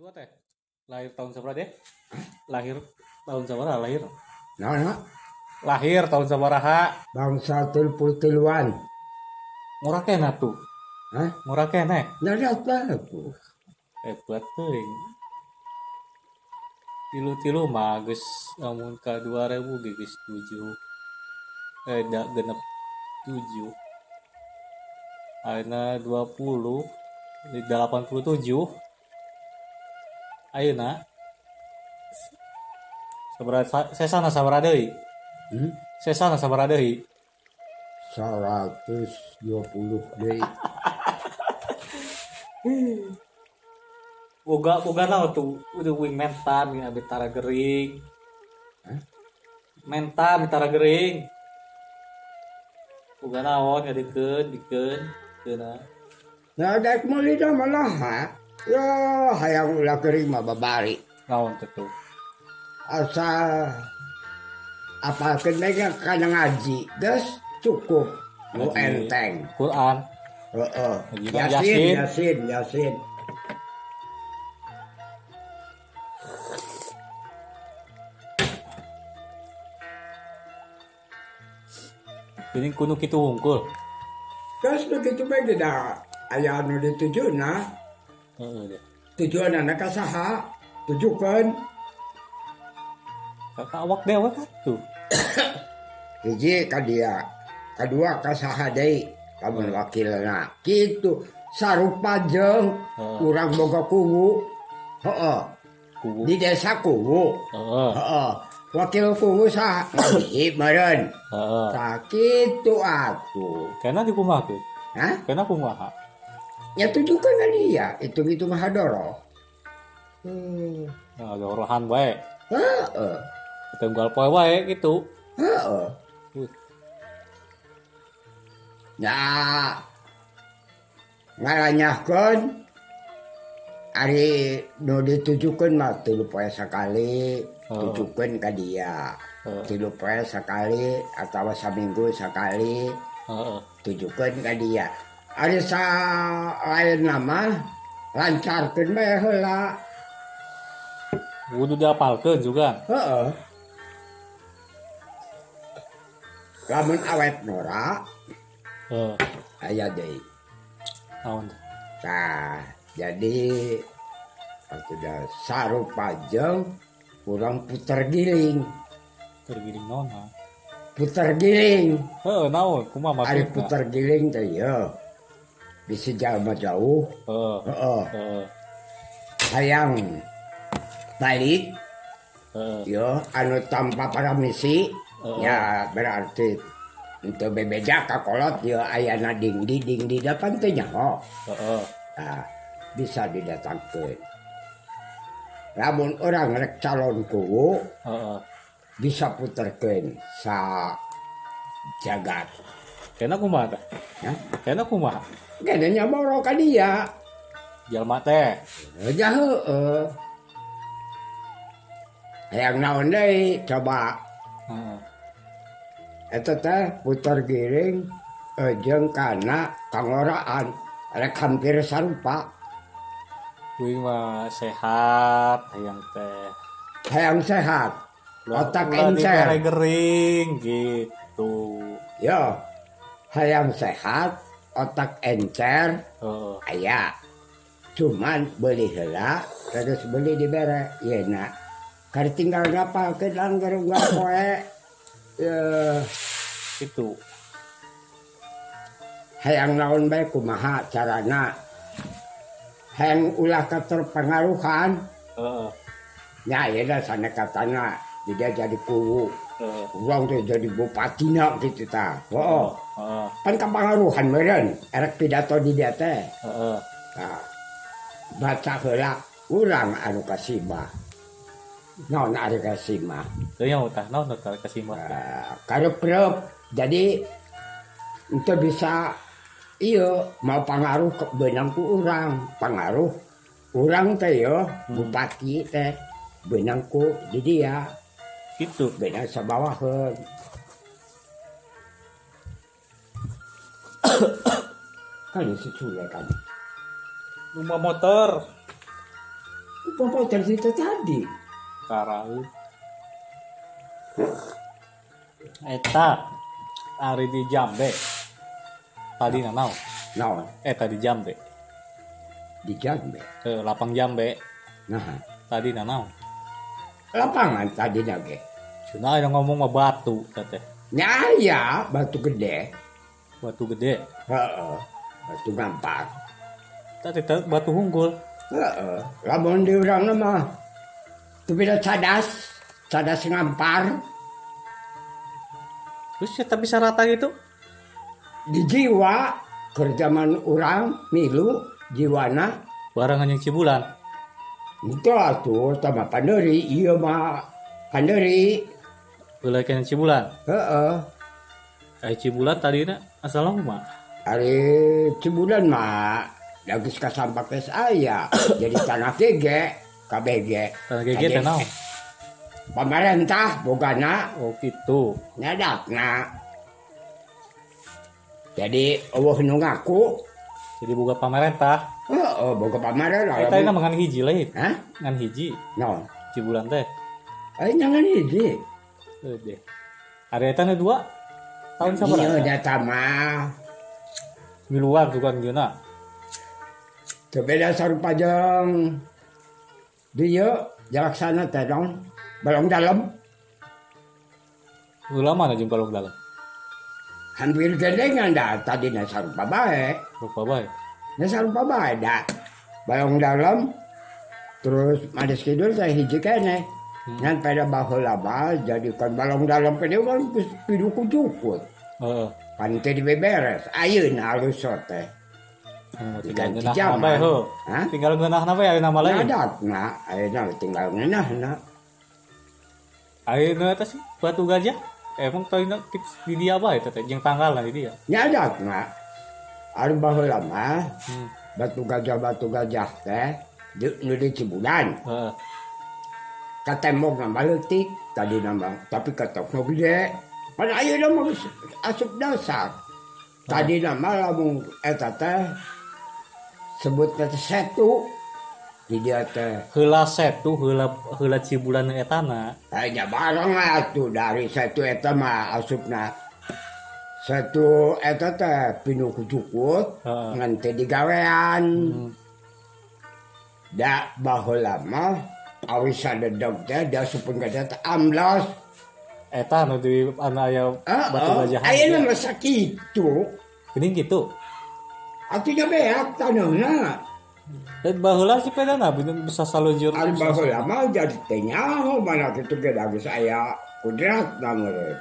Sua teh lahir tahun seberapa deh? Lahir tahun seberapa lahir? Nah, nah. Lahir tahun seberapa? Bangsa tulpul tiluan. Murah kena tuh. Hah? Murah kena. Nyadat bagus. Hebat teuing. Tilu-tilu mah geus lamun ka 2000 ge geus 7. Eh da genep 7. Ayeuna 20 di 87. Ayeuna sabaraha sesana sabaraha deui? Hmm? Sesana sabaraha deui? 120 deui. boga boga naon tuh udah wing mentan ya abis tara gering Hah? mentan tara gering boga naon ya dikeun Nah, daik muli dah malah ha. Ya, hayang ulah kering mah babari. naon teh tuh Asal apa kena kana ngaji, gas cukup. Ngaji. enteng. Quran Heeh. Ngaji Yasin, Yasin. Yasin, Yasin. ini kuno kitu hungkul Gas begitu bae dah. Aya anu ditujuna, heeh deh tujuan anak saha? Tujukan kakak awak dewe kan tuh hiji ka dia, kedua ka saha deui lamun wakilna. Kitu sarupa jeung Heeh. urang boga kuwu. Heeh. kubu Di desa kuwu. heeh. Wakil kuwu saha? Ngaji meureun. heeh Tah kitu atuh. kena dikumakeun Hah? kena kumaha ya tunjukkan ke dia itu gitu mah doro hmm. nah, dorohan baik Heeh. tunggal poe wae gitu Heeh. Hmm. Uh. Nah, ngaranyahkan Ari no ditujukan mah tilu poe sekali oh. tujukan ke dia oh. tilu poe sekali atau seminggu sekali oh. tujukan ke dia Alisa lain nama lancarkan bae heula. Kudu dihafalkeun juga. Heeh. Lamun awet nora. Heeh. Aya deui. Naon? Tah, jadi sudah sarup pajeng kurang puter giling. Puter giling naon? Puter giling. Heeh, naon? Kumaha maksudna? Puter giling teh ieu. bisa sejauh jauh oh, oh. oh. sayang balik yo anu tanpa para misi ya berarti untuk bebeja kakolot yo ayana ding di ding di depan teh nyaho nah, bisa didatangkan namun orang rek calon kuwu bisa puterkan sa jagat kena kumaha teh Ya, kena kumaha kena nyamoro ka dia. jalma teh Ya heueuh. Hayang naon deui coba heeh eta teh puter giring eh, jeung kana kangoraan rek hampir sarupa. kuing mah sehat hayang teh Hayang sehat. Otak encer. gering gitu Yo, hayam sehat otak encer. Oh. ayaah cuman beli hela terus beli di bere Yena kar tinggal kapal ke dalam gerung koe eh itu. Hayang lawan baik kumaha carana? Hayang ulah keterpengaruhan oh. ya ya sana katana. Dia jadi kuwu. Heeh Urang teh jadi bupatina gitu ta. Oh, heeh kan kepengaruhan meureun, erek pidato di dia teh. heeh Nah, baca heula urang anu kasima. Naon ari kasima? teu nya utah naon mah Uh, karep-rep. Jadi itu bisa iya mau pengaruh ke benang ku urang, pengaruh urang teh yo bupati teh benang ku di dia gitu benang sabawaheun. kan si cule kan. rumah motor Pemotong itu tadi. Karau. Eta hari di Jambe. Tadi nanau. Nah, Eta di Jambe. di Jambe. Ke lapang Jambe. Nah, Tadi nanau. lapangan tadi nage. Cina ada ngomong mah batu tete. Nyaya batu gede. Batu gede. Heeh. Batu gampar. Tadi batu hunggul. Heeh. Lamun di urang mah beda cadas, cadas ngampar Terus kita bisa rata gitu. di jiwa kerjaman orang milu jiwana Barangan yang cibulan. itu atuh sama panderi iya mah panderi Boleh yang cibulan. heeh Kayak cibulan tadi na asal mah. hari cibulan mah lagi kasampak ke saya jadi tanah gege KBG Tanah gege teh naon? pemerintah bogana Oh gitu. nyadakna jadi Allah nu ngaku Jadi buka pemerintah. heeh boga pamerintah Eta ini mangan hiji lain. hah Ngan hiji. non Cibulan teh. Ay, jangan hiji. Tuh deh. Hari eta nu dua. Tahun Iya, sabaraha? data mah. Miluar juga gimana? Beda sarupa jeung dia jalaksana teh dong. Balong dalam Lu lama na jeung balong dalam. hampir gendengan dah tadi na sarupa bae. Lupa bae. Na sarupa bae dah. Balong dalam terus mades kidul teh hiji kene. ngan pada baheula bae jadikeun balong dalam ke dieu kan geus piduku-dukut. Heeh. Pan teh dibeberes ayeuna alus teh. Tinggal ngeunah na bae Tinggal ngeunah na bae ayeuna mah lain. Adatna ayeuna tinggal ngeunah na. Ayeuna teh sih batu gajah. Emang toyna tips di dia bae teh jeung tanggal lah di dia. Nya adatna. Ari baheula mah batu gajah batu gajah teh di nu di Cibulan. Heeh. kata mau ngambaletik tadi nambang tapi kata gede mana ayo dong mau asup dasar tadi nama lamun eta teh sebut teh setu di dia teh heula setu heula heula cibulan etana hanya barang lah dari satu eta mah asupna satu eta teh pinu kucukut uh. ngan teh digawean hmm. da baheula mah awis sadedeg teh da supun teh amlos Eta nu di anu aya batu gajah. ayeuna mah sakitu Geuning gitu. atunya beak taneuhna Dan baheula si pedana bisa salujur. ari baheula mah jadi teh nyaho mana kitu ge geus aya kudrat namanya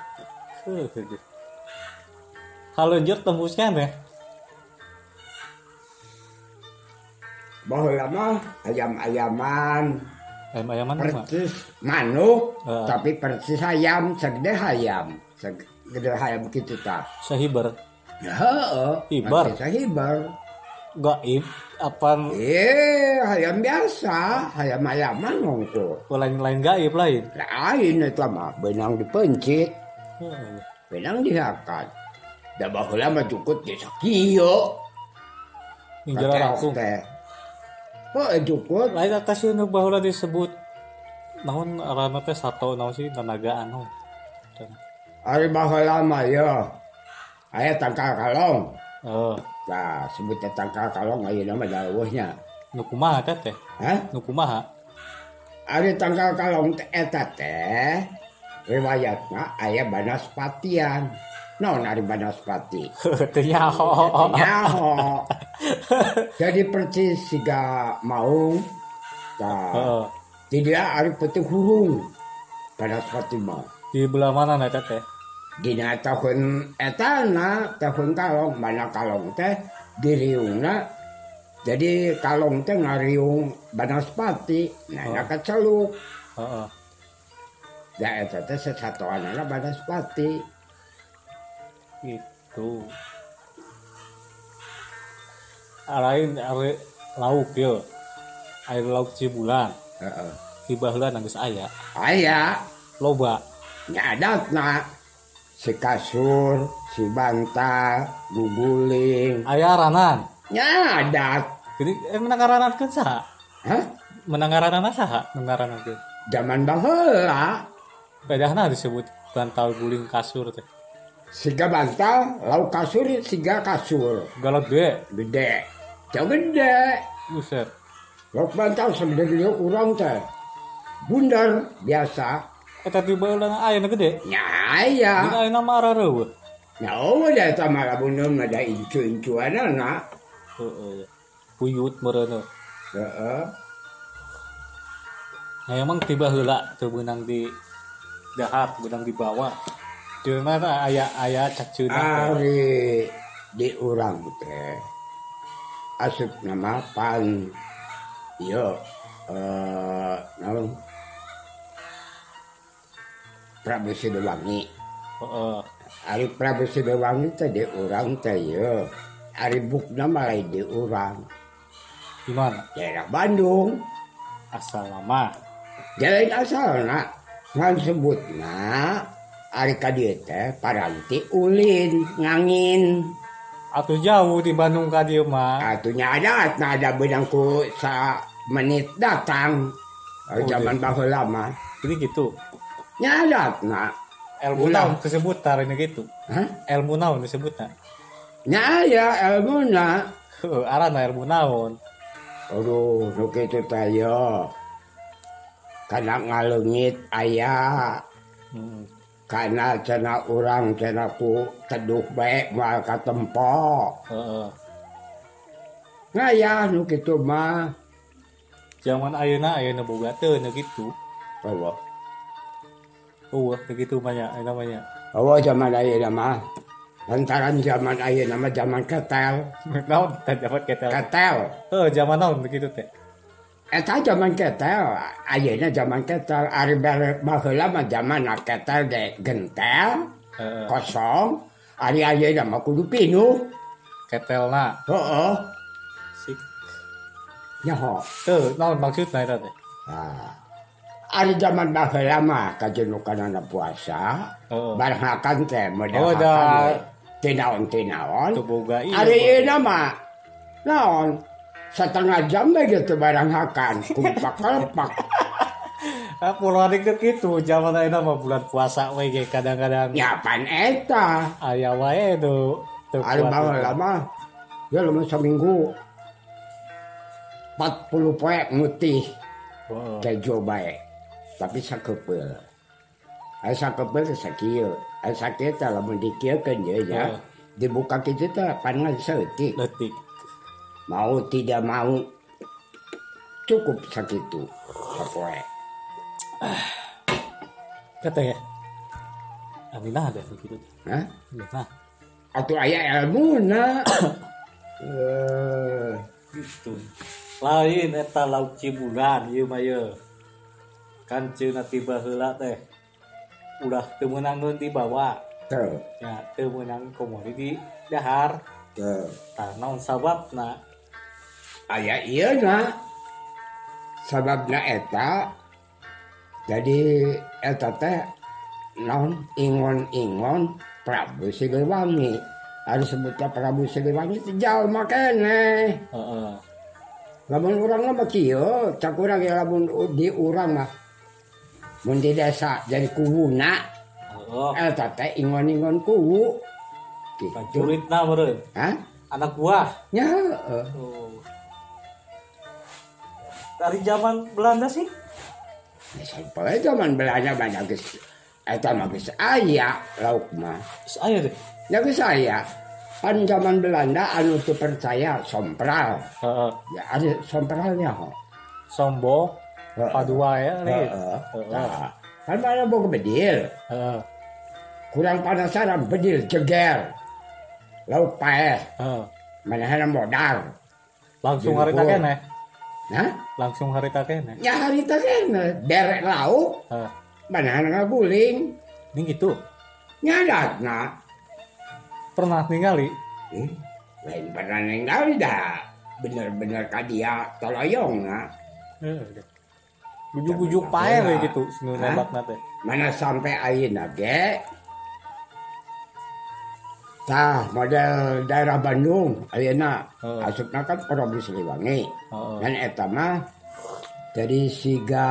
Salujur tembusnya teh. baheula mah ayam-ayaman Ayam ayaman persis manuk Heeh. tapi persis ayam segede ayam. Segede ayam gitu tak Sahiber. ya Hibar. Hibar Gaib apa eh ayam biasa. Ayam ayaman ngongko lain lain gaib lain. lain itu mah benang dipencit. Heeh. benang dihakat da baheula mah cukup di sakieu Ninjara langsung. teh Oh, cukup. Lain atas yun bahula disebut. Namun arana teh sato naon sih tenaga anu. Oh. Ari bahula mah ya. Aya tangkal kalong. Oh. Nah, sebut tangkal kalong ayo nama dawuhnya. Nu kumaha teh? Hah? Nu kumaha? Ari tangkal kalong teh eta teh riwayatna aya banaspatian. Naon ari banaspati? Teu nyaho. Nyaho. Jadi percis siga maung. Tah, Heeh. tidak ari peti hurung. Banaspati mah. Di belah mana eta teh? Dina tahun etana tahun kalong mana kalong teh diriungna jadi kalong teh ngariung banaspati nah Oh. oh. keceluk Heeh. ya eta teh sesatuanana banaspati Gitu. Lain are lauk yo. Air lauk cibulan. heeh Di baheula geus aya. aya Loba. nyadatna si kasur si bantal guguling Aya aranan. nyadat Jadi emang ngaranan saha? hah menangaran saha menangaran itu zaman baheula bedahna disebut bantal guling kasur teh siga bantal lauk kasur siga kasur. Galak gede gede. Jauh gede. Buset. Lauk bantal dia kurang teh bundar biasa. Eta tiba ulang aya gede. Nya ya Dina aya nama arareueuh nya oh da sama bundar ada incu-incuan anak heeh puyut meureuneuh heeh. Nah, emang tiba heula teu beunang di dahar, beunang di bawah. Jelma aya aya cacuna ari di urang teh asup nama pan yo eh naon Prabu Sidewangi heeh ari Prabu Sidewangi teh di urang teh yo ari bukna mah di urang di mana daerah Bandung asal nama jalan asal nak ngan sebut nak kadieu teh paranti ulin ngangin Atuh jauh di Bandung ka dieu mah. Atunya ada, nah ada benangku sa menit datang. Oh, zaman baheula mah. Jadi gitu. Nyadat nah. Ilmu Ulang. naon tersebut tarina gitu. Hah? Ilmu naon disebutna? Nya aya ilmuna. Heueuh, arana ilmu naon? Aduh, nu kitu teh yo. Kana ngaleungit aya. Hmm. karena cena orang cenaku teduh baik mal ke tempo uh, nah ya nu gitu mah zaman ayeuna ayeuna boga teu nu gitu Allah Oh, begitu banyak, ayeuna banyak. Oh, zaman ayeuna mah lantaran zaman ayeuna mah zaman ketel. Naon zaman ketel? Ketel. Oh, zaman naon begitu teh. eta zaman ketel ayeuna zaman ketel ari bare baheula mah zaman ketel de gentel uh. kosong ari ayeuna mah kudu pinuh ketelna heeh sik nyaho teu naon maksudna eta teh ah ari zaman baheula mah kajenukanana puasa uh. barhakan teh modal oh, tinaon-tinaon teboga ieu mah naon setengah jam deh gitu barang hakan kumpak kelepak Nah, pulau dikit gitu zaman enak mah bulan puasa we ge kadang-kadang. Ya pan eta. Aya wae do ada bawa lama. Ya lumayan seminggu. 40 poe ngutih. Wow. kejo bae. Tapi sakepel. Aya sakepel sakieu aya sakita lamun dikieun ya, ya. dibuka kitu teh pan ngeutik Mau tidak mau cukup sakitu sapoe. Kata ya. Aminah ada begitu. Hah? Nah, Atuh aya ilmuna. Eh, gitu. Lain eta lauk cibulan ieu mah ye. Kan ceuna tiba heula teh. Udah teu meunang nu dibawa. tuh, Ya, teu meunang komodi di dahar. tuh. Tah naon sababna? aya na sababnya eta jadi eta teh non ingon-ingon Prabu Siliwangi ada sebutnya Prabu Siliwangi sejauh makanya uh -uh. lamun orang mah kieu cak urang ya lamun di urang mah mun di desa jadi kuwuna oh. eta teh ingon-ingon kuwu gitu. Curitna meureun. Hah? Anak buah. Nya. Uh. Oh. Dari zaman Belanda sih? Ya, sampai zaman Belanda banyak geus eta mah geus aya lauk mah. Saya deh. Ya geus aya. Pan zaman Belanda anu teu percaya sompral. Heeh. Ya ada sompralnya ho. Sombo, padua ya, nih. Heeh. Nah, kan mana boga bedil. Heeh. Kurang panasaran bedil jeger. Lauk paeh. Heeh. Manehna modal. Langsung Jadi harita gua- kene. Nah, langsung harita kene. Ya harita kene, derek lauk. Heeh. Banana ngaguling. Ning gitu. Nyadatna. Pernah ningali? Hmm? Lain pernah ningali dah. Bener-bener kadia toloyong na. Heeh. Bujuk-bujuk pae we gitu, sunu nembak nate. Mana sampai ayeuna ge Tah model daerah Bandung Ayeuna oh. asupna kan Provinsi Siliwangi. Oh, oh. Dan eta mah jadi siga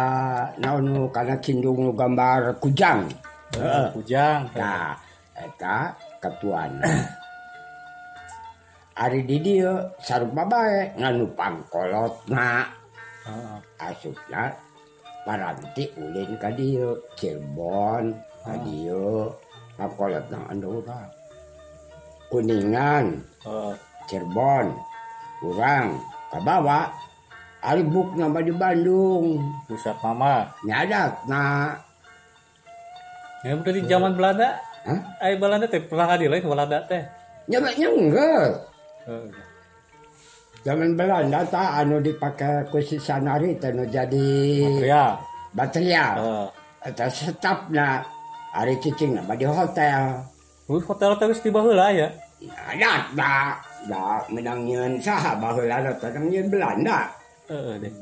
naon nu kana cindung nu gambar kujang. Heeh, kujang. Nah, eta ketuan. Ari di dieu eh, sarupa bae nganu pangkolotna. Heeh. Oh. Asupna ah, paranti ulin ka dieu Cirebon ka oh. dieu pangkolotna anu urang. kuningan Cirebon kurang Kabawa Alibuk nama di Bandung? Pusat mama. Nyadat nah ya berarti zaman Belanda Hah? Ay Belanda teh pernah hadir lain Belanda teh? Nyamanya enggak oh. zaman Belanda tak anu dipakai kusi sanari teh anu jadi bateria. bateria. Oh. atau stafnya hari cicing nama di hotel. Wih, hotel teh geus tiba heula ya. nyadat da da menang nyeun saha baheula da nyeun Belanda Heeh deh.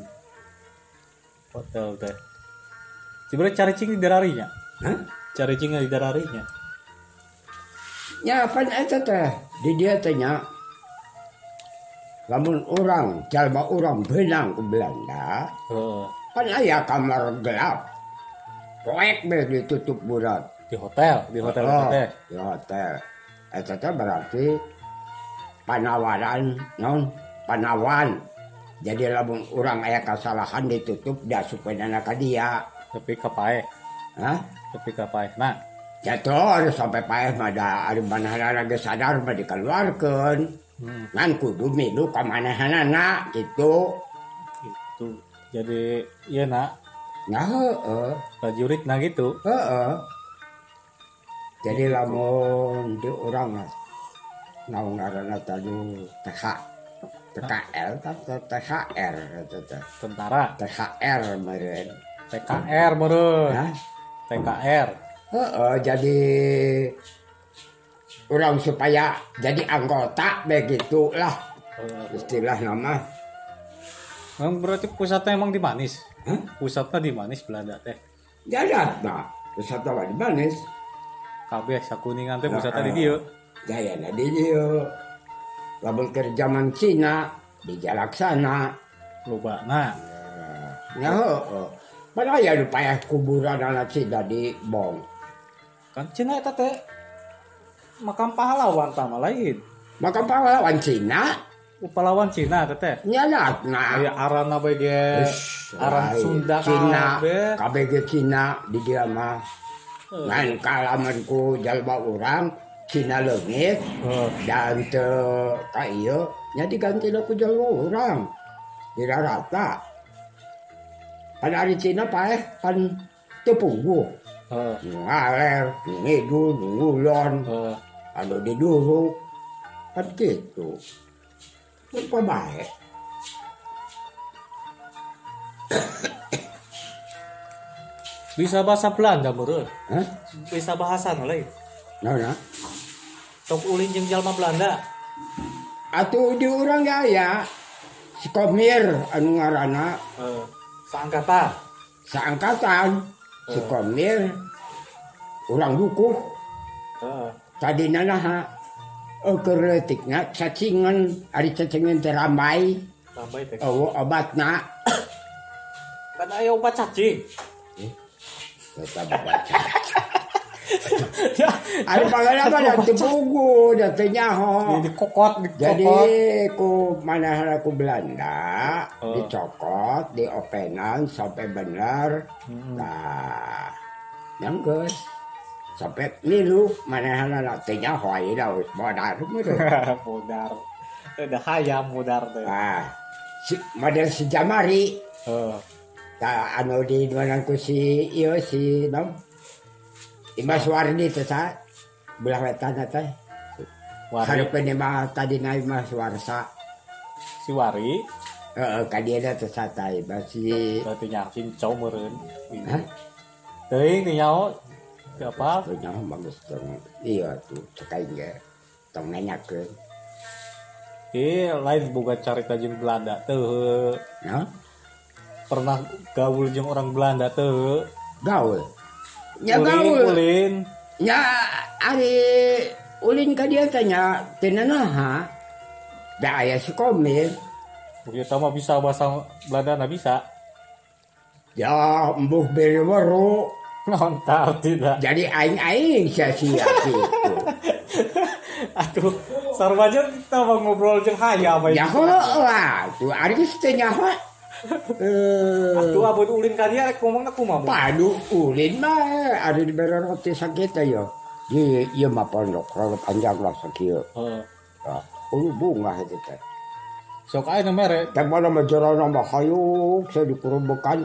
Hotel teh. Sebenarnya cari cing di dararinya. Hah? Cari cing di dararinya. nya pan eta teh di dia teh nya lamun orang jalma orang benang ke Belanda Heeh. kan aya kamar gelap poek ditutup burat di hotel di hotel oh, teh di hotel. Itu teh berarti panawaran non panawan jadi lamun orang ayah kesalahan ditutup dah supaya anak dia tapi kapae Hah? tapi kapae nah jatuh sampai paeh mah da ari manahana geus sadar mah dikeluarkeun hmm. ngan kudu milu ka manahanana gitu gitu jadi iya nak nah heeh prajurit nah gitu heeh jadi lamun di urang mah naon ngaranna tadu TH TKL THR Tentara, THR meureun TKR meureun. Hah? TKR. Heeh, jadi orang supaya jadi anggota begitu lah Heeh. istilah nama. Emang berarti pusatnya emang di Manis. Pusatnya di Manis Belanda teh. Jadat nah, wisata di Banis, Kabeh sakuningan teh pusatnya di Heeh. dieu. jaya di dia. Lamun ke zaman Cina di Jalaksana. Loba. Nah, Ya heeh. Padahal ya payah kuburan anak Cina di Bong. kan Cina eta teh makam pahlawan tama lain. Maka pahlawan Cina Pahlawan Cina teh teh. nyadat nah. Aya arana bae ge aran Lain. Sunda Cina, kabeh. KBG Cina di dia mah. ngan kalamanku jalma orang Cina leungit oh. dan teu ka ieu nya digantina ku jalma urang dirarata pada hari Cina paeh kan teu pungguh oh. ngaler ngidul ngulon oh. anu diduru kan kitu pun paeh bisa bahasa Belanda meureun huh? bisa bahasa nu lain nah, nah. sok ulin jeung jalma Belanda. Atuh di urang ge aya. Si Komir anu ngaranna. Uh, saangkatan. Saangkatan. Uh. si Komir. Urang dukuh. Uh. tadi nanaha. Euh, Keretiknya cacingan. Ari cacingan teramai obat nak kan ayo obat cacing. Eta baca. ya, Ari pangalaman da tepugu da teu nyaho. di kokot, di Jadi ku mana ku Belanda Oh. dicokot, diopenan sampai bener. Hmm. Nah, yang geus sampai milu mana na teu nyaho ieu da wis modar. Mudar. Udah hayam mudar teh. Nah, si model si Jamari Heeh. Ta di mana ku si ieu si nom Imas Wardi teh sa belah wetan teh. Wari, Hareupeun mah tadi na Imas Warsa. si Wari, Heeh, ka dia teh sa tai masih berarti nyakin cow meureun. Hah? Teuing di nyaho apa? punya bagus dong. Iya tuh cekai ge. Tong nanyakeun. Ih, lain boga carita jeung Belanda teu Nah, pernah gaul jeung orang Belanda teu. gaul. Ya ulin, gaul. ulin. Ya ari ulin ka dia tanya tenanaha. Da aya si komir. Kita mah bisa bahasa Belanda na bisa. Ya, embuh beri weru. Ngontar tidak. Jadi aing-aing sia-sia gitu. Aduh, sarwaja kita mau ngobrol jeung hayam we. Ya lah, tuh ari geus teh nyaho. Eh, Aduh abon ulin ka dia rek ngomongna kumaha. Bu? padu ulin mah ada di bere roti sakit ya. Di ieu mah pondok rada panjang lah sakieu. Heeh. Ya, ulu bunga itu teh. Sok aya mere. Teh mana mah jerona mah hayuk saya dikurubukan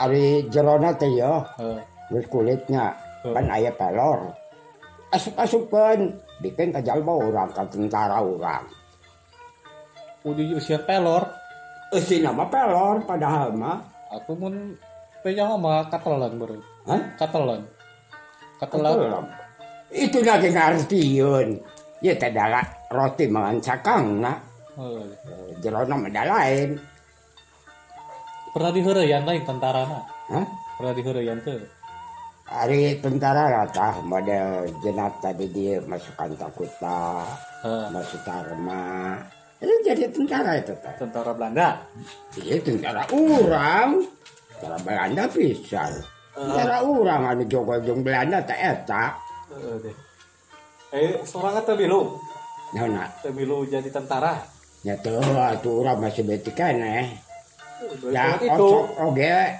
ari jerona teh ya. Heeh. Geus kulitnya kan aya pelor. Asup-asupkeun bikin ka jalma urang ka tentara urang. Udah usia pelor. Eusi nama pelor padahal mah. Aku mun teh mah katelan baru. Hah? Katelan. Katelan. Itu lagi ngartieun. Ya teh dala roti mangan cakang na. Heeh. Jerona mah da lain. Pernah diheureyan lain tentarana. Hah? Pernah diheureyan teu. Hari tentara rata model jenat tadi dia masukkan takuta, Heeh. masuk tarma. Itu jadi tentara itu teh. Tentara Belanda. Iya tentara urang. Tentara Belanda pisan. Tentara urang anu jogo jeung Belanda teh eta. Heeh deh. Eh, seorang teh milu. Nah, nah. Teh milu jadi tentara. Ya tuh, atuh urang masih beti keneh. Ya, itu. osok oge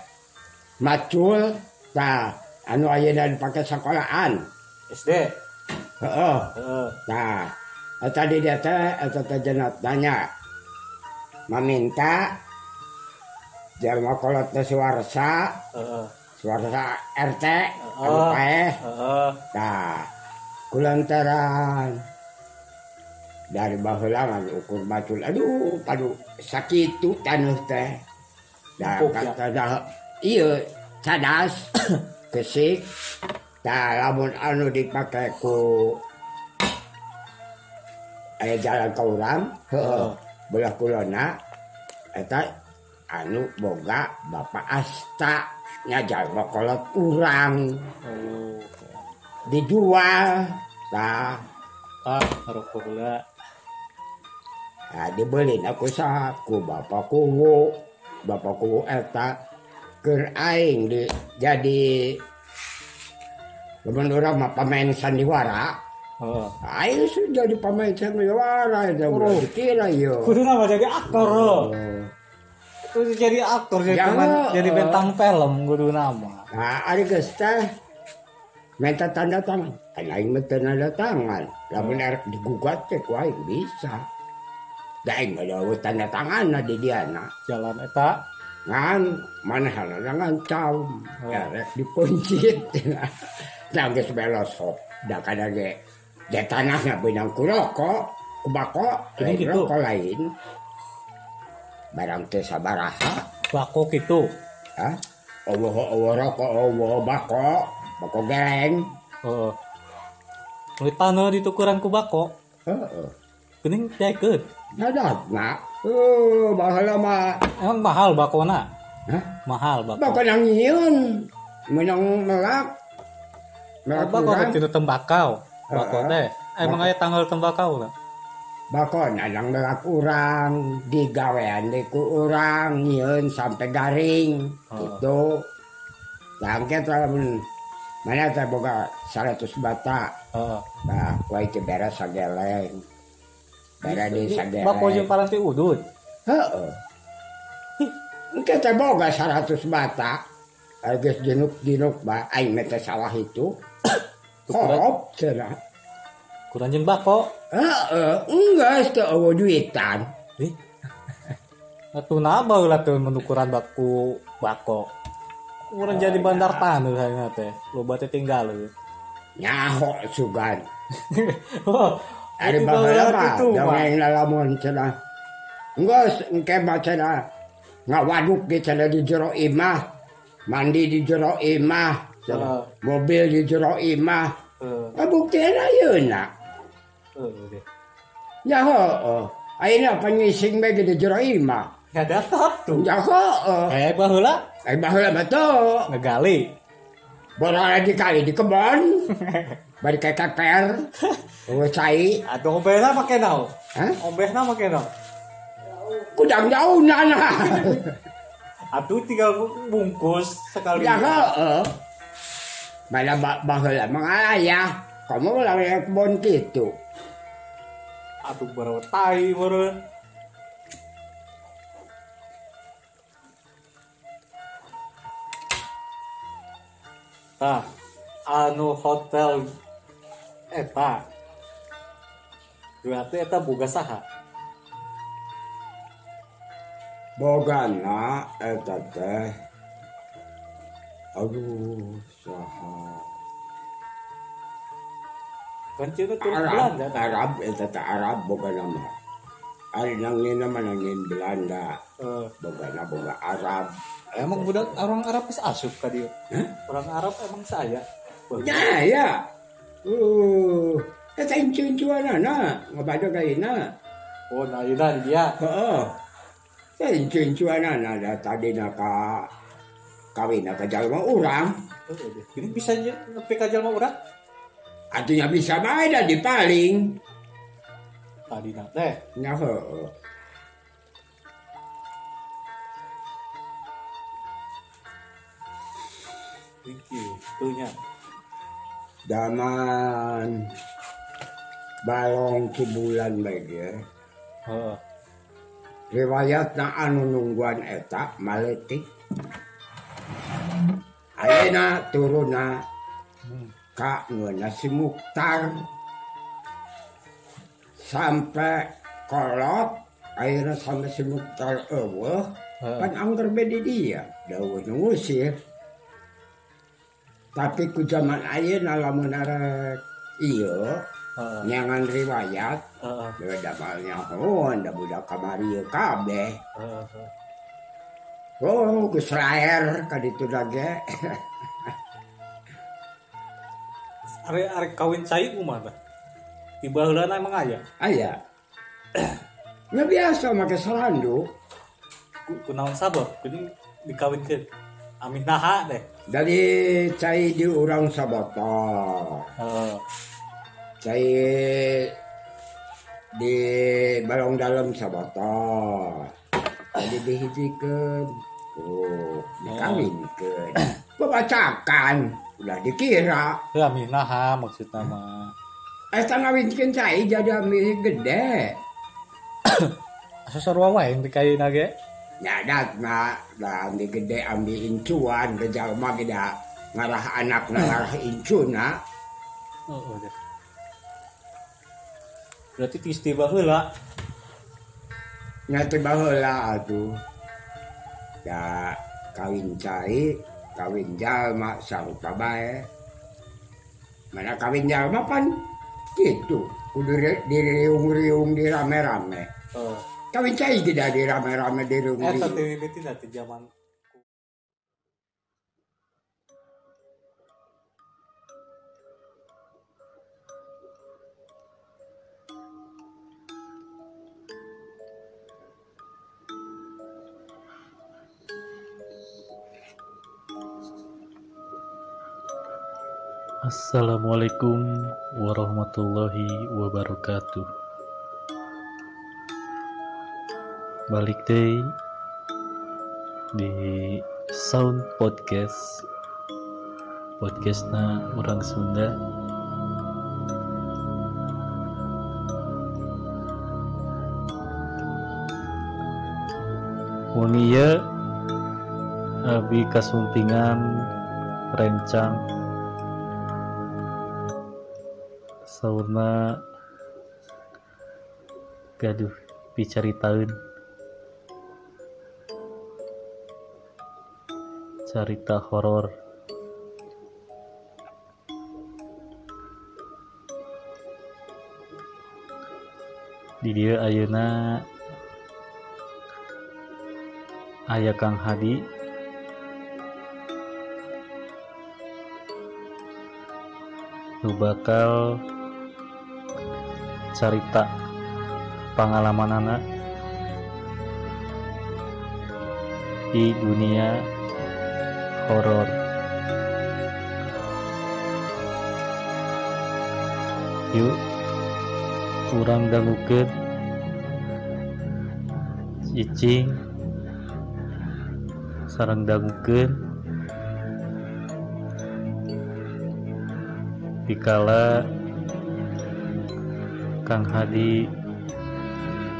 macul tah anu ayeuna dipake sekolahan. SD. Heeh. Heeh. Nah, Eh, tadi data atau terjenot eh, banyak meminta jelma kolot ke suarsa uh. suarsa RT uh. eh uh. nah kulantaran dari bahu lama ukur macul aduh padu sakit tuh tanah teh. Dah kata dah iya cadas kesik. Tak lamun anu dipakai ku aya jalan kauram heeh. Eh, Belah kulona. Eh, eta anu boga Bapak Asta nyajalma kolot urang. Oh. dijual tah. Ah rokok gula. Nah, dibeli aku saku bapak kuwu bapak kuwu eta keur aing di jadi Kemudian orang pemain sandiwara, Heeh. aing sudah jadi pemain sandiwara, itu udah dikira yo. Kudu nama jadi aktor lo. Oh. Kudu jadi aktor jadi Ya, jadi bintang film kudu nama. Nah, ari geus teh minta tanda tangan. Kan mah teu tanda tangan. Lamun arek digugat teh ku aing bisa. Da aing mah dawe tanda tangan di diana. Jalan eta Ngan mana halana ngancam. Oh. Arek dipuncit. Nah, geus belos sok. Da kada ge ya tanahnya benang ku kuroko kubako lain gitu. rokok lain barang teh sabaraha bako gitu Hah? Allah Allah rokok Allah bako bako geleng heeh uh, tanah ditukuran ku bako heeh uh, kuning cekeut dadah na eh mahal mah emang mahal bakona Hah? mahal bako bako nang nyieun menang melak melak bako itu tembakau bakon teh emang aya tanggal tembakau lah bakon ayang lelak urang digawean ku urang nyieun sampai garing oh. gitu langket lamun mana teh boga 100 bata oh. nah kuai teh beres sageleng beres di sageleng bakon jeung paranti udud heeh engke teh boga 100 bata geus jenuk-jenuk ba aing teh salah itu Cenah. Kurang jeung bako. Heeh, enggeus teu eueuh duitan. Ih. Atuh naba lah tuh menukuran baku bako. Kurang jadi bandar tanah hayna teh. Loba teh tinggal. Nyaho sugan. Oh, Ari itu itu, Pak. dongeng lalamun cenah. Enggeus engke mah cenah. Ngawaduk di cenah di jero imah. Mandi di jero imah. Cenah. Ah. Mobil di jero imah. Heeh, Ah, buktinya ayeuna. heeh deh. Ya heeh. Ayeuna pangising bae di jero imah. Ya datat tuh. Ya heeh. Eh baheula Ai baheula mah teu. ngegali. Borang di kali di kebon. Bari ke keper. Eueuh cai. Atuh ombehna make naon? Hah? Ombehna make naon? Kudang jauh nana. Aduh tinggal bungkus sekali. Ya heeh. Mana ba baheula emang ayah. Kamu ulang ya kebon gitu. Aduh berapa tai meureun. Tah, anu hotel eta berarti eta boga saha Bogana eta teh. Aduh, saha. kan cina Arab, Belanda tah. Arab eta teh Arab bogana mah. Ari nangina mah nangin Belanda. Eh, Bogana boga Arab. emang budak orang Arab geus asup ka Hah? orang Arab emang saya Ya, ya. Uh, eta incu-incuanana, ngabado kayina. oh nah ieu dia Heeh. Saya incu-incuanana da tadi ka kawin ka jalma urang. Eh, ini bisa nepi ka jalma urang Artinya bisa bae da dipaling. tadi na teh Nya heeh. iki tuhnya Zaman balong cibulan bae dia. heeh riwayatna anu nungguan eta maletik Ayeuna turuna hmm. ka ngeuna si Muktar sampai kolot ayeuna sampai si Muktar eueuh kan anggar bedi dia. Dawuh ngusir tapi ku zaman ayeuna lamun arek iya. Nyangan riwayat. Beda balnya oh, da budak kamari kabeh. Oh, Israel ka itu lagi. are are kawin cai kumaha tah? Tiba heulana emang aya. Aya. Nya biasa make salanduk. Kunaon sabab kudu dikawinkeun. Amin naha deh. Dari cai di urang sabata Heeh. Cai di balong dalam sabata. Dihijikeun. Oh, dikawinkeun. Babacakan. Udah dikira. Teu amin naha maksudna mah Eta ngawinkeun cai jadi ambil gede. asa sarua wae yang dikaina ge nyadat na da ambil gede ambil incuan ke jalma geda ngarah anak na ngarah incuna heeh deh berarti tis tiba heula bangla tuh ya kawin cair kawin jalma sarupa bae eh. mana kawin jalma pan? Gitu. Udah diriung-riung di rame-rame oh. kawin cair tidak di rame-rame di riung-riung itu di zaman. Assalamualaikum warahmatullahi wabarakatuh. Balik day di Sound Podcast. Podcastna orang Sunda. Wengi ieu abi kasumpingan rencang saurna gaduh dicaritain cerita horor. Di dia ayeuna aya Kang Hadi. Nu bakal cerita pengalaman anak di dunia horor. Yuk, kurang dangukeun cicing. Sarang dangukeun dikala Kang Hadi.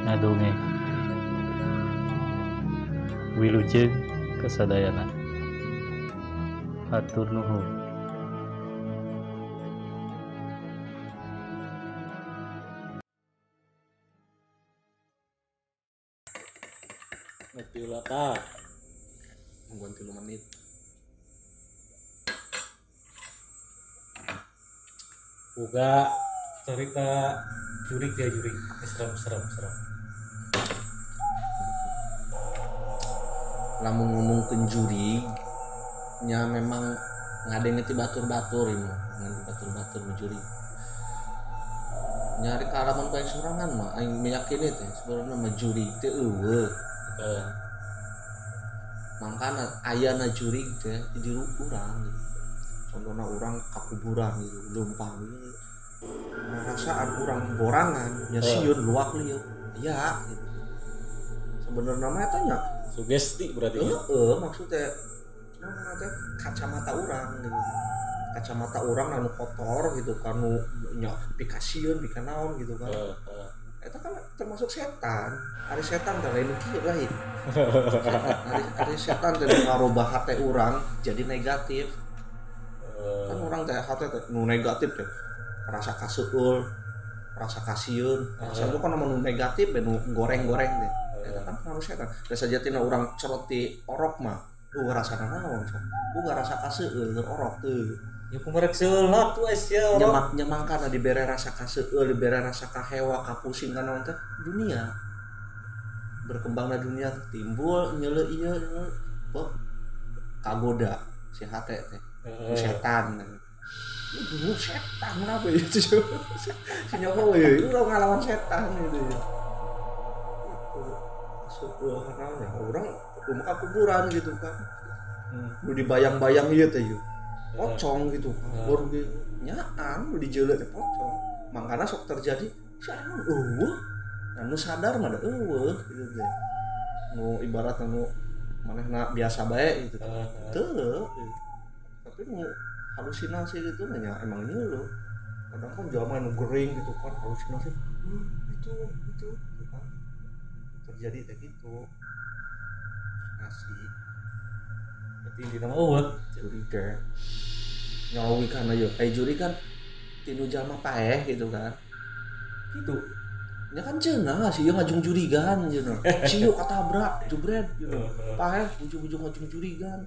Ngadongeng wilujeng kesadayana. Hatur nuhun. Ngerti ulah ta. Nungguan 3 menit. Boga cerita jurik ya jurik. Serem serem serem. Lamun ngomong ke juri nya memang ngadeng itu batur-batur ini ngadeng batur-batur menjuri nyari kealaman paling sorangan mah aing meyakini teh sebenarnya mah juri teh eueuh Eh, makana ayana juri teh di urang gitu. contohnya orang kakuburan gitu lumpang gitu. Perasaan orang borangan ya siun luak liuk ya. Gitu. sebenarnya mah eta nya. Sugesti berarti. eh eh maksudnya namanya teh kacamata orang gitu. Kacamata orang anu kotor gitu kan nya pikasiun pika naon gitu kan. Eh, eh. itu kan termasuk setan. Hari setan teh lain kieu lain hari, hari setan teh nu ngarobah hate orang jadi negatif. Kan orang teh hate teh nu negatif teh rasa kaseueul rasa kasiun. Rasa itu kan nu negatif teh nu goreng-goreng teh itu kan pengaruh setan dan sajatina orang cerot di orok mah lu rasa naon sok lu gak rasa kaseueul teu orok tuh. Ya kumarek seulat wes ya. orang. nyemak nyemang karena dibere rasa kaseueul dibere rasa kahewa kapusing kan naon teh. Dunia. Berkembangnya dunia timbul nyele iya kagoda. Si hate teh. Eh, setan Dulu setan kenapa ya itu si nyoba ya itu orang ngalaman setan gitu ya. Karena ya orang rumah kuburan gitu kan. Hmm. lu dibayang-bayang iya teh yuk pocong gitu kan. Baru di nyaan lu dijelet teh pocong. Makanya sok terjadi siapa eueuh. Anu sadar mah eueuh gitu teh. Nu ibarat anu manehna biasa bae gitu. Gitu. tapi nu halusinasi gitu nanya emang nyelu kadang kan jaman nu gering gitu kan halusinasi? Hmm, itu itu gitu kan terjadi kayak gitu. Nasi. Berarti intinya mah eueuh. juri ke. Nyawi kan aja eh juri kan tinu jalma paeh gitu kan. Gitu. ya kan cenah sih? Yang ngajung jurigan cenah sih yuk katabrak jebret gitu. Paeh ujung-ujung ngajung jurigan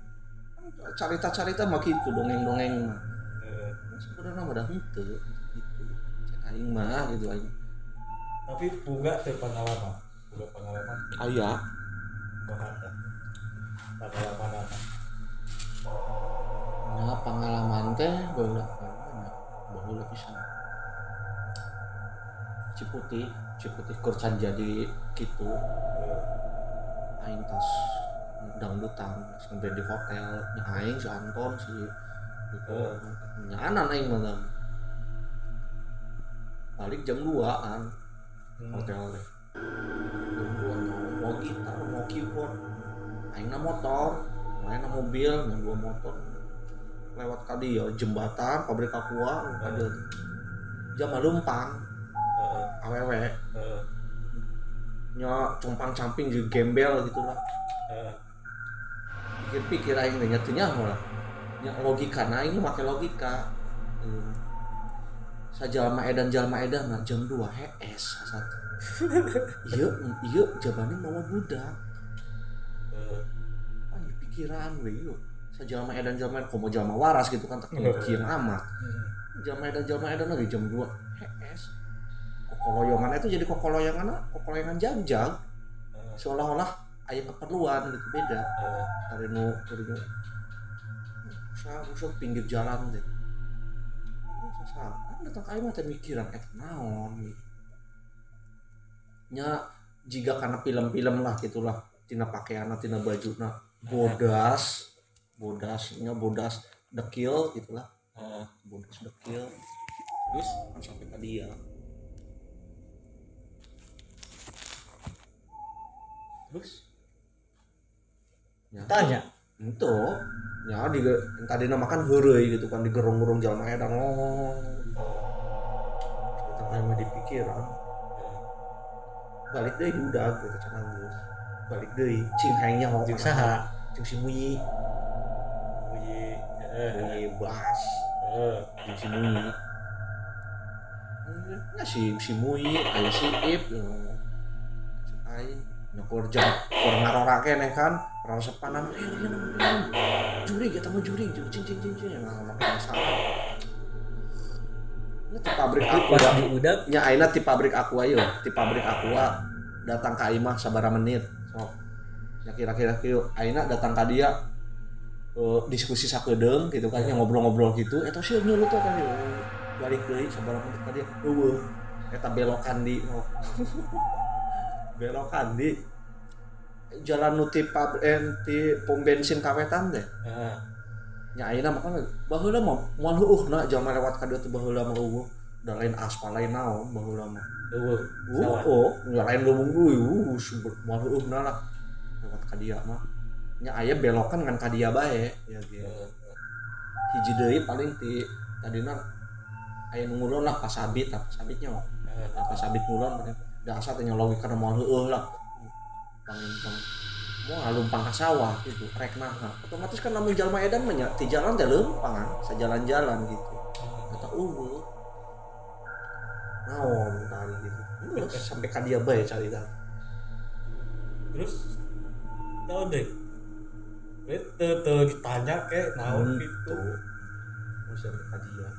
carita-carita mah gitu dongeng-dongeng mah. Sebenarnya mah dah gitu. Cek aing mah gitu aing. Tapi boga teh pengalaman. Boga pengalaman. aya. Bahasa. Pengalaman apa? nya pengalaman teh baheula banyak baheula pisan. Ciputi Ciputi kercan jadi gitu. Aing tas dangdutan sampai di hotel nya aing si Anton si gitu. Nya anan aing mah Tam. balik jam 2 kan Hmm. hotel teh jam 2 mau gitar mau keyboard. Aing motor main na mobil na dua motor. Lewat kadi ya jembatan pabrik aqua kadi jam lumpang Eh, awewe eh, nya compang camping juga gembel gitu lah eh. Pikir-pikir aing teh nya teu nyaho lah. Nya logika nah ini make logika. Hmm. sajalma edan jalma edan nah jam 2 HS asat iya iya jabani mau budak. Ah pikiran we yuk sajalma edan jalma edan komo jalma waras gitu kan tak kieu amat. Hmm. jalma edan jalma edan lagi jam 2 HS kokoloyongan itu jadi kokoloyongan kokoloyongan jangjang Eh, seolah-olah aya keperluan gitu beda. Hari nu hari nu usah pinggir jalan deh usah kan datang kayu mah teh mikiran eh naon nya jika karena film-film lah gitulah. Tina pakaian tina baju nah bodas bodasnya bodas dekil gitulah. Bodas dekil. Terus? kan sampai ke dia. Terus? Ya, Tanya. itu ya di tadi namakan heureuy gitu kan di gerung-gerung jalma edan ngomong kita kayak mah dipikiran balik deh udah gitu cenah geus balik deh cing hayang nyaho Jeung saha? cing si muyi Uyi. Heeh. muyi bas Heeh. cing si muyi nggak si si muyi aya si ip cek aing nyokur jam kur ngarora keneh kan rasepanan eh iya namanya juri kita mau juri juri cing cing cing cing nah makanya salah ini di pabrik aku Pas di udah. Nya aina di pabrik aqua yuk. Di pabrik aqua. Datang ke imah sabara menit. Sok ya kira-kira kieu aina datang ke dia eh, diskusi sakedeung gitu kan yang ngobrol-ngobrol gitu. Eta sih nyuruh tuh tadi eh, balik deui sabara menit ka dia. Eueuh eta belokan di. Oh. belokan di jalan nu ti pab- eh, ti pom bensin kawetan deh Heeh. nya ayeuna mah kan baheula mah moal heueuhna jalma lewat ka dieu teh baheula mah eueuh da lain aspal lain naon baheula mah Eueuh. Uh, Sawah. oh, ya lain lubung dulu, uh, sumber mau heueumna lah. Lewat ka dieu mah. Nya aya belokan ngan ka dieu bae, ya gitu. Hiji deui paling ti tadina aya ngulon lah pasabit, lah pasabitnya mah. Heeh. Nah, pasabit ngulon berarti dasar teh logika moal heueuh lah. Pang pang mau lumpang ka sawah gitu, rek naha. Otomatis kan lamun jalma edan mah ti jalan teh leumpang, kan, sajalan-jalan gitu. Kata uh naon tadi gitu Terus sampai ka dia bae cari dah Terus tahu deh. Itu tuh ditanya kayak naon gitu. Terus sampai ka dia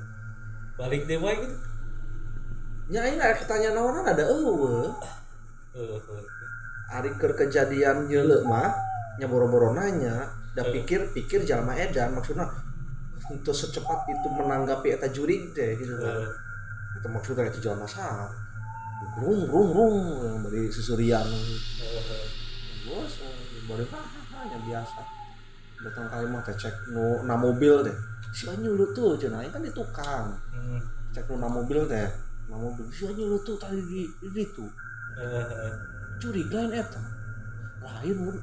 Balik deh gitu. nya ini ada ketanya naonan ada eueuh Heeh. ari keur kejadian nyeuleuh mah nya boro-boro nanya da pikir-pikir jalma edan maksudnya untuk secepat itu menanggapi eta jurig teh gitu kan Heeh. itu maksudnya itu jalma sah rung rung rung dari susurian Heeh. bos baru hahaha yang biasa datang kali mah teh cek nu na mobil teh si nyulut tuh Aing kan di tukang Hmm. cek nu na mobil teh na mobil si nyulut tuh tadi di itu. Curiga lain eta. Lain mun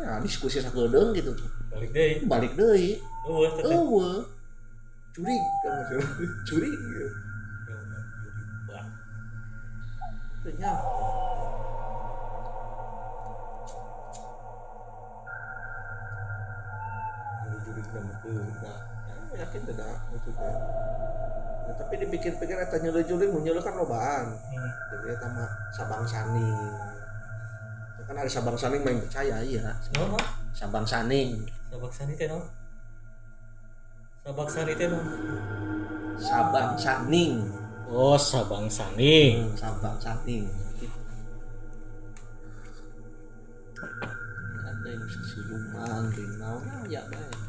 ya diskusi sakedeung gitu Balik deh. balik deui. Eueuh eueuh. Curig kan maksudnya curig gitu. Nama tuh nah ya, yakin tidak Nah, tapi dipikir-pikir eta mun nyeuleuk kan lobaan Hmm. jadi eta mah sabang saning Ya kan ada sabang saning main percaya iya Naon? naon? sabang saning Sabak sari teh naon? Sabak sari teh naon? sabang saning Oh, Sabang Saning. Hmm, sabang saning ada yang siluman tinggal ya baik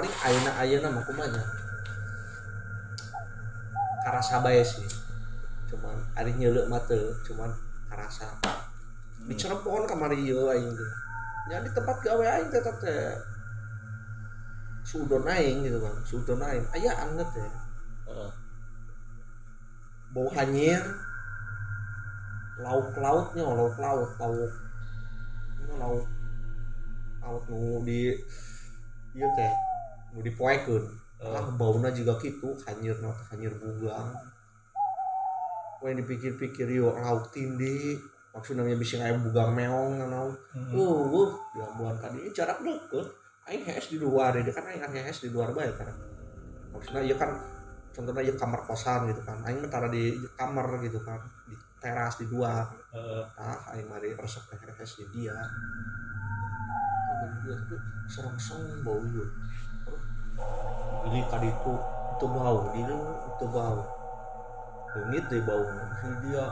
paling ayeuna ayeuna mah kumanya karasa bae sih. Cuman ari nyeuleuk mah teu cuman karasa. Di Cirebon kamari ieu aing teh. Nya di tempat gawe aing teh teh sudon aing gitu kan sudon aing. Aya anget ya Heeh. bau hanyir lauk lautnya lauk laut lauk. Ini lauk lauk nu di iya teh dipoekeun. Ah bauna juga gitu hanyir teh hanyir bugang Wah dipikir-pikir yo lauk tindi. Maksudnya bisa kayak bugang meong naon. Hmm. uh uh ya buan tadi jarak deket. Aing hees di luar dia kan aing hees di luar bae kan. Maksudnya ya kan contohnya ya kamar kosan gitu kan. Aing mah tara di kamar gitu kan. Di teras di luar. Heeh. ah aing mari resep teh hees di dia. Serong-serong bau ieu ini tadi itu itu bau di itu bau. Dengit deh bau si dia.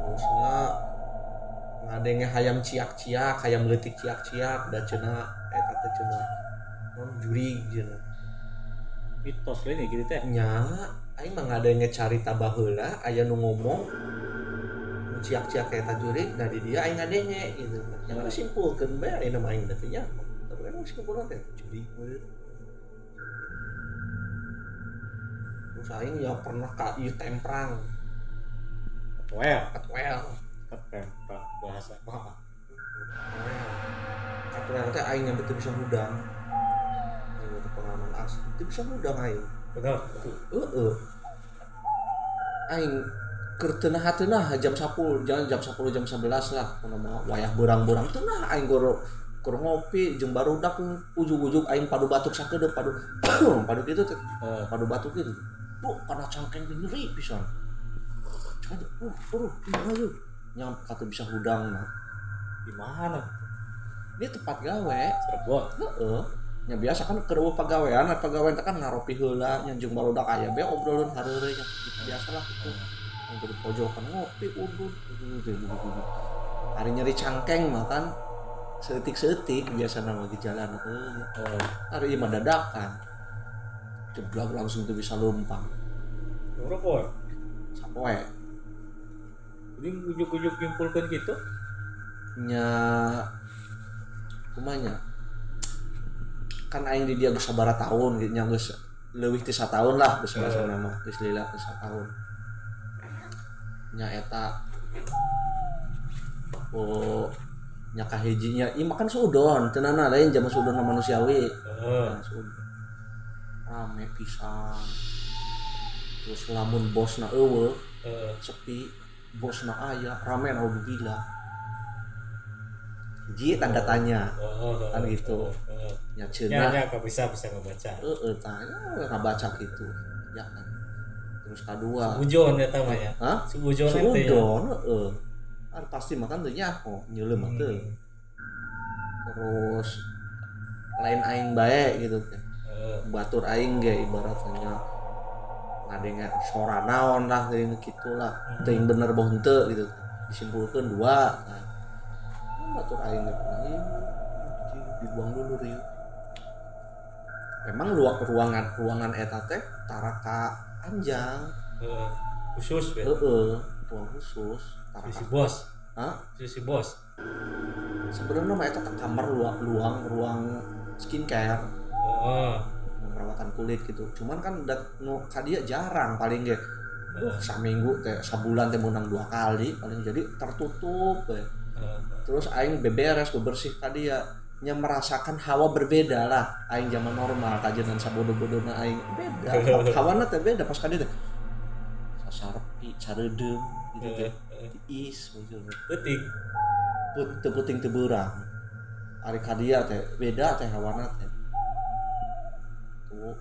Terusnya ngadenge hayam ciak-ciak hayam leutik ciak-ciak da cenah eta teh cenah non jurig cenah Mitos lain gitu teh. nya aing mah ngadenge carita baheula aya nu ngomong ciak-ciak kayak tajuri dari dia aing ngadenge gitu yang ada simpulkan bae aing nama aing teh nya tapi kan simpulkan teh tajuri we. terus aing ya pernah ka ieu temprang. Well. Katwel ketemprak bahasa mah katwel teh aing yang betul bisa mudang aing itu pengalaman asli itu bisa mudang aing. Benar Heeh. Aing teu naha jam 10, jangan jam 10 jam 11 lah. Wayah berang-berang teu naha aing gor keur ngopi jeung barudak ujug-ujug aing padu batuk sakedeuk padu padu teh. Eh, Padu batuk kitu. Bu, kana cangkeng nyeri pisan. Cuma uh, uh, gimana yuk? Nyam kata bisa hudang mah. di mana Ini tempat gawe. Cirebon Heeh. nya biasa kan nah pagawean teh kan ngaropi heula nya jeung barudak aya be obrolun hareure nya gitu biasa lah gitu. Yang di pojokan. Ngopi udud gitu, Hari nyeri cangkeng mah kan seetik-seetik biasa nama di jalan. Oh Hari ieu mah dadakan. Jeblak langsung tuh bisa lumpang. berapa Sapoe ini ujuk-ujuk nyimpulkan gitu? Nya kumanya kan aing di dia geus sabaraha tahun gitu. Nya geus leuwih tahun lah geus bahasa nama geus lila geus tahun nya eta oh nya kahijinya ieu makan sudon cenana lain zaman sudon manusiawi. Eh sudon. rame pisan. Terus lamun bosna eueuh eh sepi bosna aya rame alhamdulillah ji tanda tanya. Oh, Kan gitu. eh, nya eh. cenah ya, ya, bisa bisa ngebaca? Heeh tanya ngabaca gitu. Ya kan terus kedua Subujon ya tama ya hah? Subujon ya? Sudon heeh. Kan pasti makan teu nyaho mah teu Hmm. terus lain aing bae gitu Eh, batur aing ge ibaratnya. Ngadenga sora naon lah teuing kitu lah. Teuing bener boh henteu gitu disimpulkeun dua nah, batur aing ge dibuang dulu rieu memang ruang ruangan ruangan eta teh taraka anjang eh, khusus ya heeh ruang khusus. Sisi bos? Hah? sisi bos? Sebenarnya mah teh kamar luang luang ruang skincare. Oh perawatan kulit gitu. Cuman kan dat nu kadia jarang paling ge. Wah saminggu teh sabulan teh menang dua kali paling. Jadi tertutup we. eh, terus aing beberes bebersih kadia nya merasakan hawa berbeda lah. Aing zaman normal kajian sabodo-bodona aing. Beda. Hawana teh beda pas kadia teh. Sasarpi sareudem gitu eh, teh eh. tiis gitu petik put teu puting teu beurang. Ari kadia teh beda teh hawana teh. Tuh.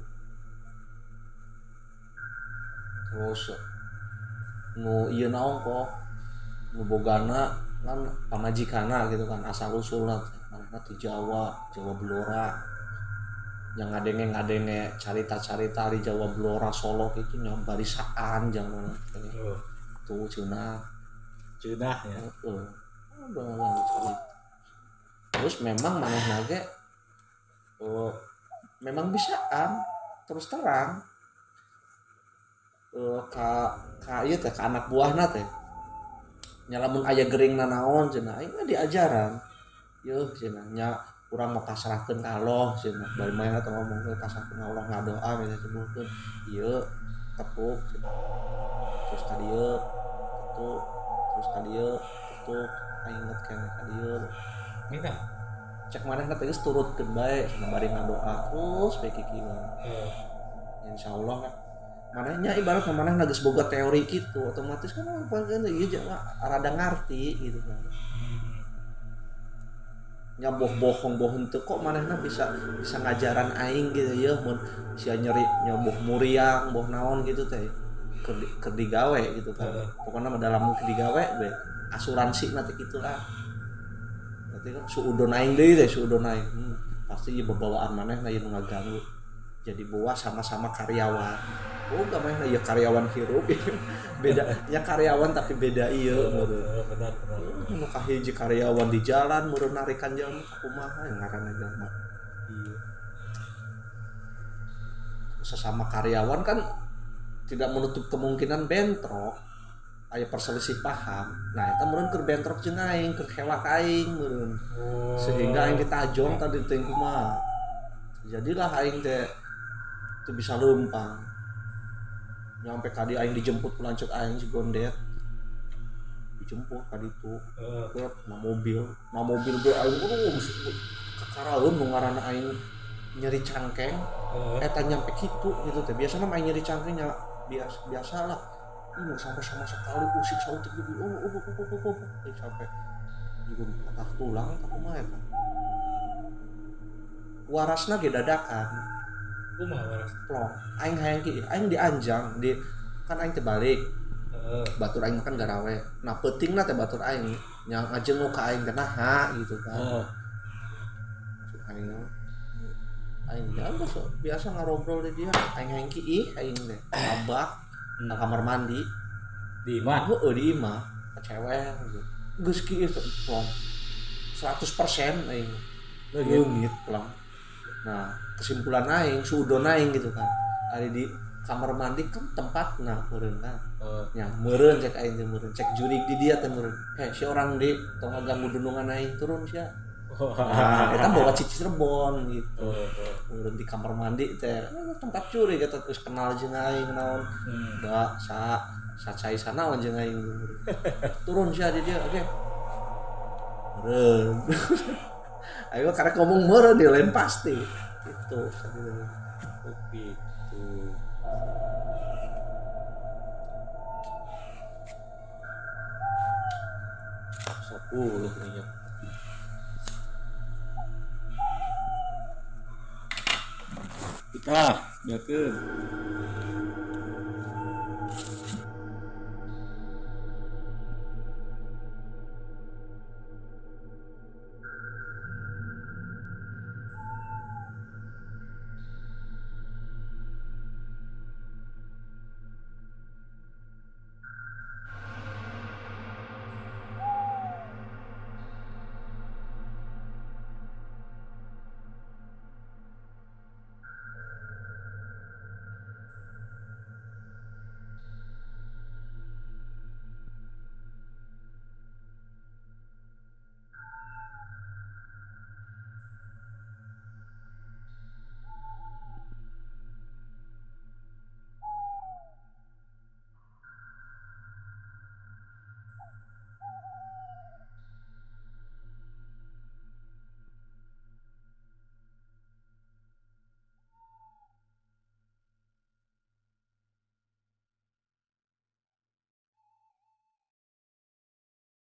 Terus nu ieu naon kok nu bogana kan pamajikana gitu kan asal usulna teh ti Jawa Jawa Blora. Yang ngadenge ngadenge carita-carita di Jawa Blora Solo itu nya barisaan jangan oh, tuh cenah Cunah ya? Kali. Terus memang maneh nage oh, memang bisaan terus terang. Eh ka ka ieu teh ka anak buahna teh. Nyalamun aya gering naon cenah. Aing mah diajaran yeuh cenah nya urang mau pasrahkeun ka Allah cenah bari mana teh ngomong ke pasrahkeun ka Allah ngadoa minta sebutkeun ieu tepuk cenah terus ka dieu tepuk terus ka dieu tepuk. Inget keneh ka dieu. Mina cek manehna teh geus turutkeun bae cenah bari ngadoa terus bae kieu mah eh, insya Allah kan manehnya ibarat maneh geus boga teori gitu otomatis kan apa kan ieu jangan rada ngarti gitu kan nya boh bohong bohong teu kok manehna bisa bisa ngajaran aing gitu ya mun sia nyeri nya boh muriang boh naon gitu teh. Keur di- keur digawe gitu kan. Pokoknya dalam keur digawe be. Asuransi nanti gitulah. Berarti kan suudon aing deui teh suudon aing. Hmm, pasti ieu babawaan manehna ieu nu ngaganggu. Jadi bawa sama-sama karyawan. Oh gak main ya karyawan hirup. Beda ya karyawan tapi beda iya benar benar nu kahiji karyawan di jalan meureun narikan jalan kumaha yang ngaranna jalma iya. Sesama karyawan kan tidak menutup kemungkinan bentrok. Aya perselisih paham. Nah itu meureun keur bentrok jeung aing keur hewak aing meureun. Sehingga aing ditajong tadi teh kumaha jadilah aing teh teu bisa leumpang nyampe kadi aing dijemput ku lanceuk aing si gondet dijemput kadi itu ke na mobil. Na mobil ge aing aduh kakaraeun nu ngaranna aing nyeri cangkeng. Eta nyampe kitu gitu teh. Biasanya main nyeri cangkengnya biasa biasa lah ini sampai sama sekali usik sautik gitu. Oh oh oh oh oh oh. Eh, sampai juga patah tulang tak kumaha eta warasna ge dadakan. Kumaha waras? Plong. Aing hayang ki aing dianjang di kan aing teh batur aing kan garawe nah penting teh batur aing yang ngajenguk ka aing teh naha gitu kan aing aing ya so, biasa ngarobrol di dia aing hayang ki ih aing teh abak Hmm. ke kamar mandi di mah Heeh di imah ke cewek gitu. Geus kieu teh plong 100% aing leungit plong. Nah, kesimpulan aing suudon aing gitu kan. Ari di kamar mandi kan tempat nah meureun kan. Ya, meureun cek aing teh meureun, cek jurik di dia teh meureun. Heh, si orang di tong ngaganggu dunungan aing turun sia. Nah, eta bawa cici Cirebon gitu. Meureun di kamar mandi teh eh, tempat curi kita terus kenal jeung aing naon. Da sa sa cai sana aja aing. Turun di dia oke. Meren ayo karena ngomong meren dia lain pasti. Itu Oh, gitu minyak kita biarkan